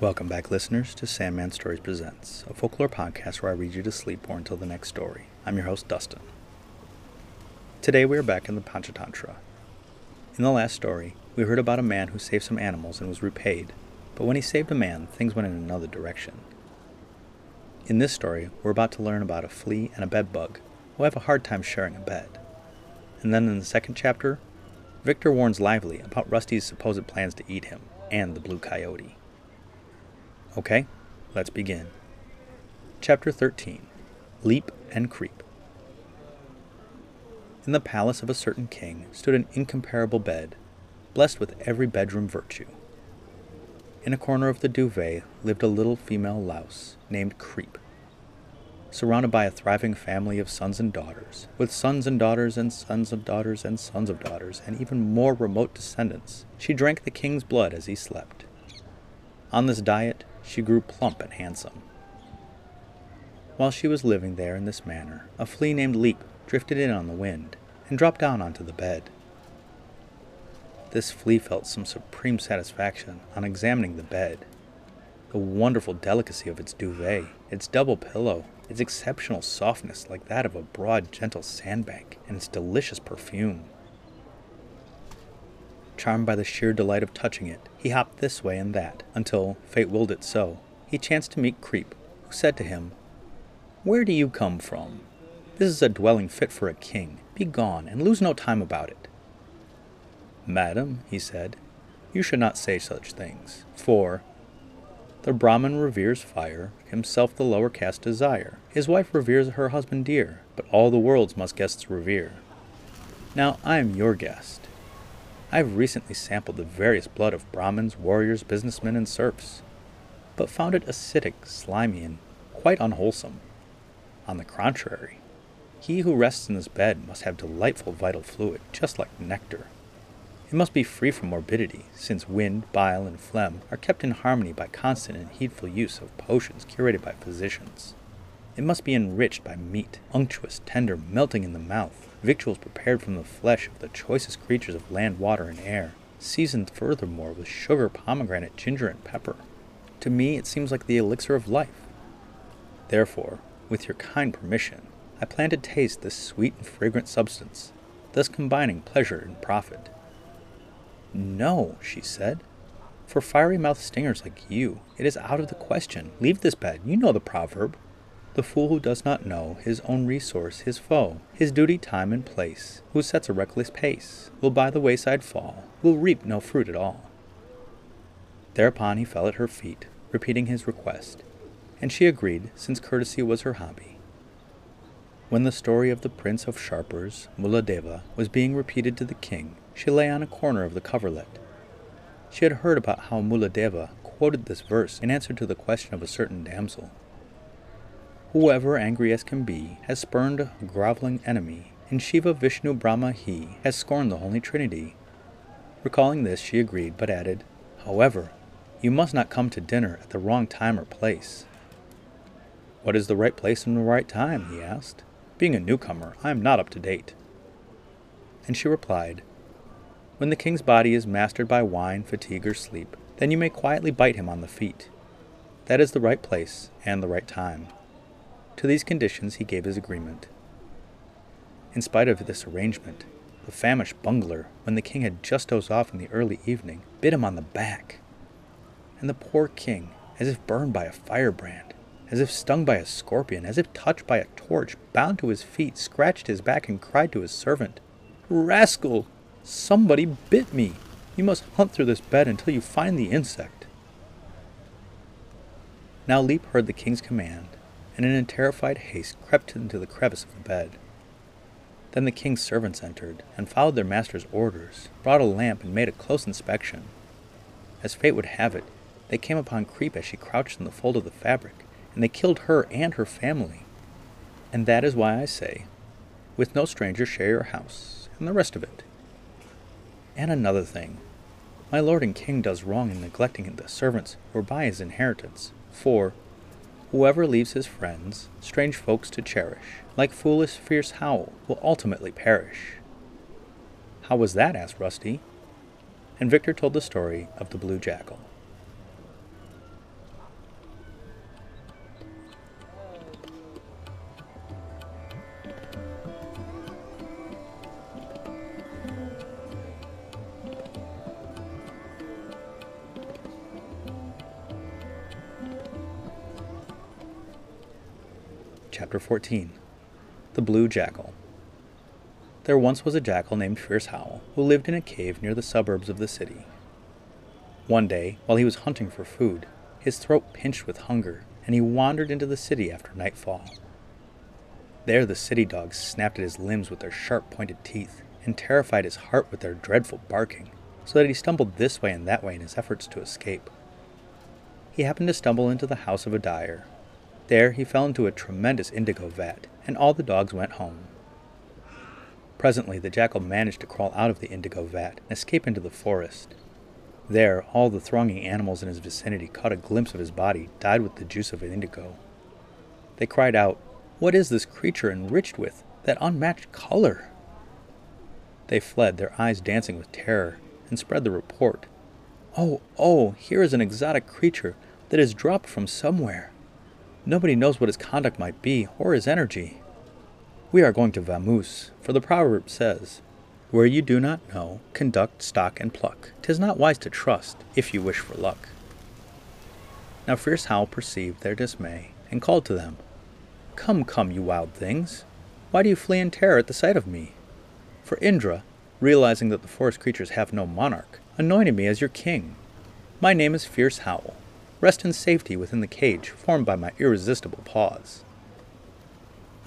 Welcome back, listeners, to Sandman Stories Presents, a folklore podcast where I read you to sleep or until the next story. I'm your host, Dustin. Today we are back in the Panchatantra. In the last story, we heard about a man who saved some animals and was repaid, but when he saved a man, things went in another direction. In this story, we're about to learn about a flea and a bedbug who have a hard time sharing a bed. And then in the second chapter, Victor warns Lively about Rusty's supposed plans to eat him and the blue coyote. Okay, let's begin. Chapter 13 Leap and Creep. In the palace of a certain king stood an incomparable bed, blessed with every bedroom virtue. In a corner of the duvet lived a little female louse named Creep. Surrounded by a thriving family of sons and daughters, with sons and daughters and sons of daughters and sons of daughters, and even more remote descendants, she drank the king's blood as he slept. On this diet, she grew plump and handsome. While she was living there in this manner, a flea named Leap drifted in on the wind and dropped down onto the bed. This flea felt some supreme satisfaction on examining the bed. The wonderful delicacy of its duvet, its double pillow, its exceptional softness like that of a broad, gentle sandbank, and its delicious perfume. Charmed by the sheer delight of touching it, he hopped this way and that, until, fate willed it so, he chanced to meet Creep, who said to him, Where do you come from? This is a dwelling fit for a king. Be gone, and lose no time about it. Madam, he said, you should not say such things, for the Brahmin reveres fire, himself the lower caste desire. His wife reveres her husband dear, but all the world's must guests revere. Now I am your guest. I have recently sampled the various blood of Brahmins, warriors, businessmen, and serfs, but found it acidic, slimy, and quite unwholesome. On the contrary, he who rests in this bed must have delightful vital fluid, just like nectar. It must be free from morbidity, since wind, bile, and phlegm are kept in harmony by constant and heedful use of potions curated by physicians. It must be enriched by meat, unctuous, tender, melting in the mouth, victuals prepared from the flesh of the choicest creatures of land, water, and air, seasoned furthermore with sugar, pomegranate, ginger, and pepper. To me, it seems like the elixir of life. Therefore, with your kind permission, I plan to taste this sweet and fragrant substance, thus combining pleasure and profit. No, she said. For fiery mouthed stingers like you, it is out of the question. Leave this bed. You know the proverb. The fool who does not know his own resource, his foe, his duty, time, and place, who sets a reckless pace, will by the wayside fall, will reap no fruit at all. Thereupon he fell at her feet, repeating his request, and she agreed, since courtesy was her hobby. When the story of the Prince of Sharpers, Muladeva, was being repeated to the king, she lay on a corner of the coverlet. She had heard about how Muladeva quoted this verse in answer to the question of a certain damsel. Whoever angry as can be has spurned a groveling enemy, and Shiva Vishnu Brahma he has scorned the Holy Trinity. Recalling this, she agreed, but added, However, you must not come to dinner at the wrong time or place. What is the right place and the right time? he asked. Being a newcomer, I am not up to date. And she replied, When the king's body is mastered by wine, fatigue, or sleep, then you may quietly bite him on the feet. That is the right place and the right time. To these conditions he gave his agreement. In spite of this arrangement, the famished bungler, when the king had just dozed off in the early evening, bit him on the back. And the poor king, as if burned by a firebrand, as if stung by a scorpion, as if touched by a torch, bound to his feet, scratched his back, and cried to his servant, Rascal! Somebody bit me! You must hunt through this bed until you find the insect. Now Leap heard the king's command, and in a terrified haste crept into the crevice of the bed. Then the king's servants entered, and followed their master's orders, brought a lamp, and made a close inspection. As fate would have it, they came upon Creep as she crouched in the fold of the fabric, and they killed her and her family. And that is why I say, with no stranger share your house, and the rest of it. And another thing, my lord and king does wrong in neglecting the servants or by his inheritance, for whoever leaves his friends, strange folks to cherish, like foolish fierce howl, will ultimately perish. How was that? asked Rusty. And Victor told the story of the blue jackal. 14 The Blue Jackal. There once was a jackal named Fierce Howl who lived in a cave near the suburbs of the city. One day, while he was hunting for food, his throat pinched with hunger, and he wandered into the city after nightfall. There, the city dogs snapped at his limbs with their sharp pointed teeth and terrified his heart with their dreadful barking, so that he stumbled this way and that way in his efforts to escape. He happened to stumble into the house of a dyer. There, he fell into a tremendous indigo vat, and all the dogs went home. Presently, the jackal managed to crawl out of the indigo vat and escape into the forest. There, all the thronging animals in his vicinity caught a glimpse of his body, dyed with the juice of indigo. They cried out, What is this creature enriched with, that unmatched color? They fled, their eyes dancing with terror, and spread the report. Oh, oh, here is an exotic creature that has dropped from somewhere. Nobody knows what his conduct might be, or his energy. We are going to Vamoose, for the proverb says, Where you do not know, conduct, stock, and pluck. Tis not wise to trust, if you wish for luck. Now Fierce Howl perceived their dismay, and called to them, Come, come, you wild things! Why do you flee in terror at the sight of me? For Indra, realizing that the forest creatures have no monarch, anointed me as your king. My name is Fierce Howl. Rest in safety within the cage formed by my irresistible paws.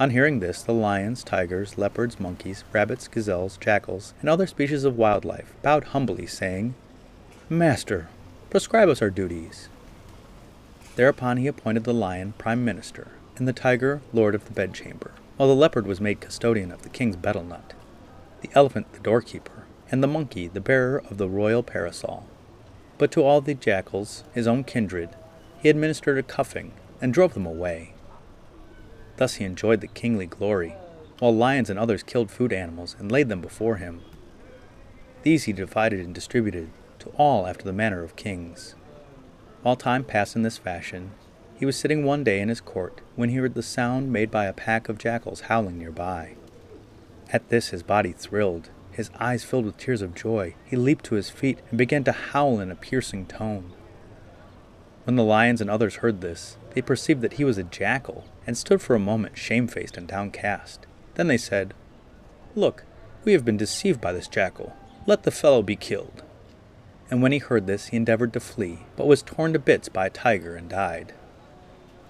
On hearing this, the lions, tigers, leopards, monkeys, rabbits, gazelles, jackals, and other species of wildlife bowed humbly, saying, Master, prescribe us our duties. Thereupon he appointed the lion prime minister, and the tiger lord of the bedchamber, while the leopard was made custodian of the king's betel nut, the elephant the doorkeeper, and the monkey the bearer of the royal parasol. But to all the jackals, his own kindred, he administered a cuffing and drove them away. Thus he enjoyed the kingly glory, while lions and others killed food animals and laid them before him. These he divided and distributed to all after the manner of kings. While time passed in this fashion, he was sitting one day in his court when he heard the sound made by a pack of jackals howling nearby. At this his body thrilled, his eyes filled with tears of joy. He leaped to his feet and began to howl in a piercing tone. When the lions and others heard this, they perceived that he was a jackal and stood for a moment shamefaced and downcast. Then they said, Look, we have been deceived by this jackal. Let the fellow be killed. And when he heard this, he endeavored to flee, but was torn to bits by a tiger and died.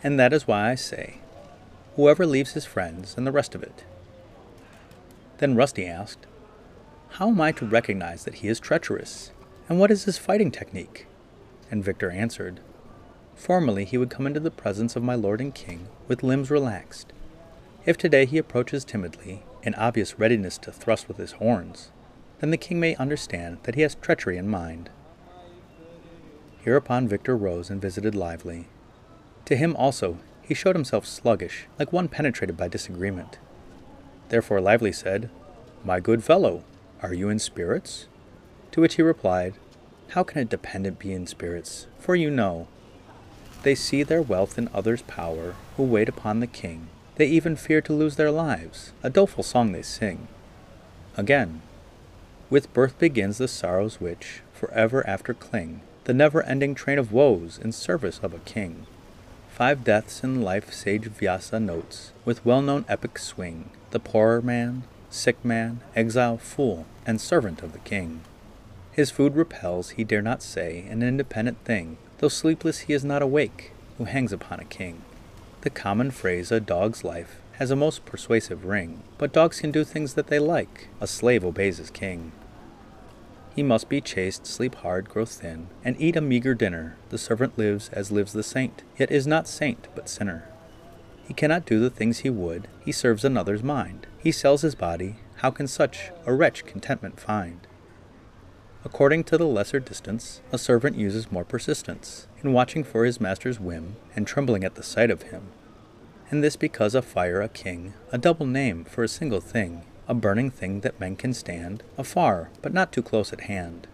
And that is why I say, whoever leaves his friends and the rest of it. Then Rusty asked, How am I to recognize that he is treacherous? And what is his fighting technique? And Victor answered, Formerly he would come into the presence of my lord and king with limbs relaxed. If today he approaches timidly, in obvious readiness to thrust with his horns, then the king may understand that he has treachery in mind. Hereupon Victor rose and visited Lively. To him also he showed himself sluggish, like one penetrated by disagreement. Therefore Lively said, My good fellow, are you in spirits? To which he replied, How can a dependent be in spirits? For you know, they see their wealth in others' power, who wait upon the king. They even fear to lose their lives, a doleful song they sing. Again, with birth begins the sorrows which, forever after cling, the never ending train of woes in service of a king. Five deaths in life sage Vyasa notes, with well known epic swing the poorer man, sick man, exile, fool, and servant of the king. His food repels, he dare not say, an independent thing, Though sleepless, he is not awake, who hangs upon a king. The common phrase, a dog's life, has a most persuasive ring, but dogs can do things that they like. A slave obeys his king. He must be chaste, sleep hard, grow thin, and eat a meager dinner. The servant lives as lives the saint, yet is not saint, but sinner. He cannot do the things he would, he serves another's mind. He sells his body, how can such a wretch contentment find? According to the lesser distance, a servant uses more persistence, in watching for his master's whim, and trembling at the sight of him. And this because a fire a king, a double name for a single thing, a burning thing that men can stand, afar, but not too close at hand.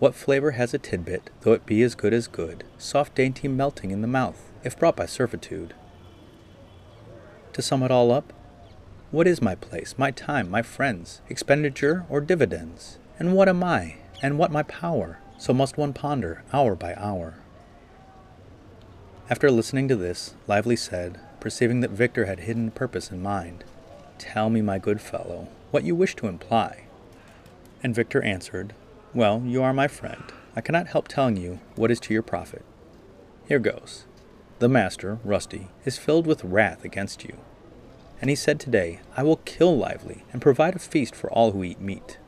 What flavor has a tidbit, though it be as good as good, soft dainty melting in the mouth, if brought by servitude? To sum it all up, what is my place, my time, my friends, expenditure, or dividends? And what am I, and what my power? So must one ponder, hour by hour. After listening to this, Lively said, perceiving that Victor had hidden purpose in mind. Tell me, my good fellow, what you wish to imply. And Victor answered, Well, you are my friend. I cannot help telling you what is to your profit. Here goes. The master, Rusty, is filled with wrath against you. And he said today, I will kill Lively and provide a feast for all who eat meat.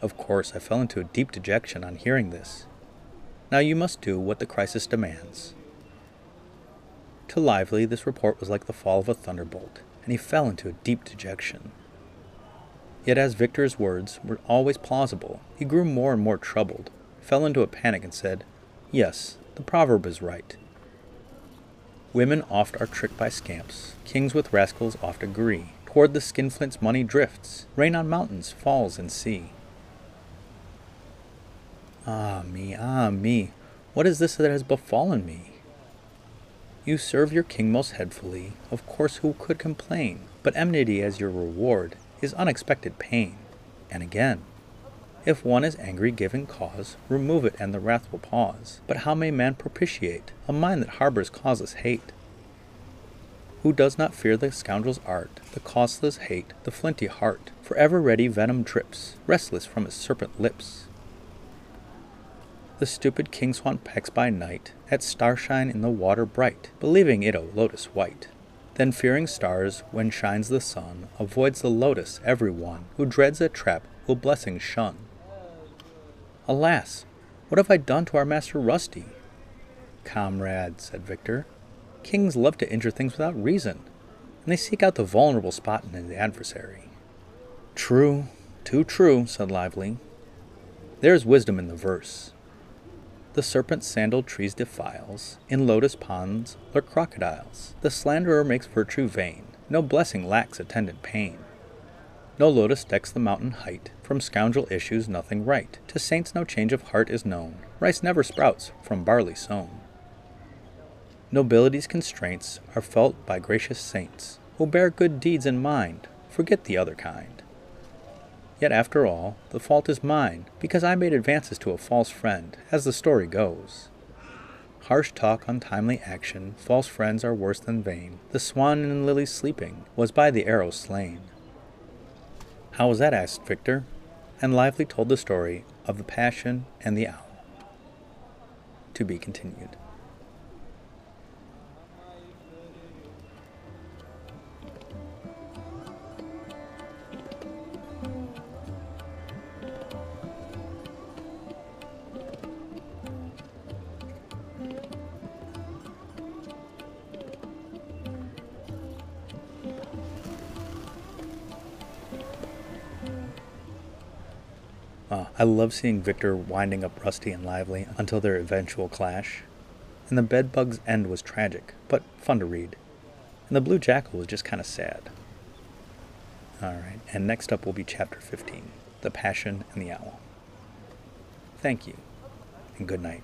Of course, I fell into a deep dejection on hearing this. Now you must do what the crisis demands. To Lively, this report was like the fall of a thunderbolt, and he fell into a deep dejection. Yet, as Victor's words were always plausible, he grew more and more troubled, fell into a panic, and said, Yes, the proverb is right. Women oft are tricked by scamps, kings with rascals oft agree. Toward the skinflint's money drifts, rain on mountains falls and sea. Ah me, ah me, what is this that has befallen me? You serve your king most headfully, of course who could complain? But enmity as your reward is unexpected pain. And again, if one is angry given cause, remove it and the wrath will pause. But how may man propitiate a mind that harbors causeless hate? Who does not fear the scoundrel's art, the causeless hate, the flinty heart? For ever ready venom drips, restless from his serpent lips. The stupid king swan pecks by night at starshine in the water bright, believing it a lotus white. Then fearing stars when shines the sun, avoids the lotus every one who dreads a trap will blessings shun. Alas, what have I done to our master Rusty? Comrade, said Victor, kings love to injure things without reason, and they seek out the vulnerable spot in the adversary. True, too true, said Lively. There's wisdom in the verse. The serpent sandaled trees defiles, in lotus ponds lurk crocodiles. The slanderer makes virtue vain, no blessing lacks attendant pain. No lotus decks the mountain height, from scoundrel issues nothing right. To saints no change of heart is known, rice never sprouts from barley sown. Nobility's constraints are felt by gracious saints, who bear good deeds in mind, forget the other kind. Yet after all, the fault is mine, because I made advances to a false friend, as the story goes. Harsh talk, untimely action, false friends are worse than vain. The swan in lilies sleeping was by the arrow slain. How was that? asked Victor, and Lively told the story of the Passion and the Owl. To be continued. Uh, I love seeing Victor winding up Rusty and Lively until their eventual clash. And the bedbug's end was tragic, but fun to read. And the blue jackal was just kind of sad. Alright, and next up will be chapter 15 The Passion and the Owl. Thank you, and good night.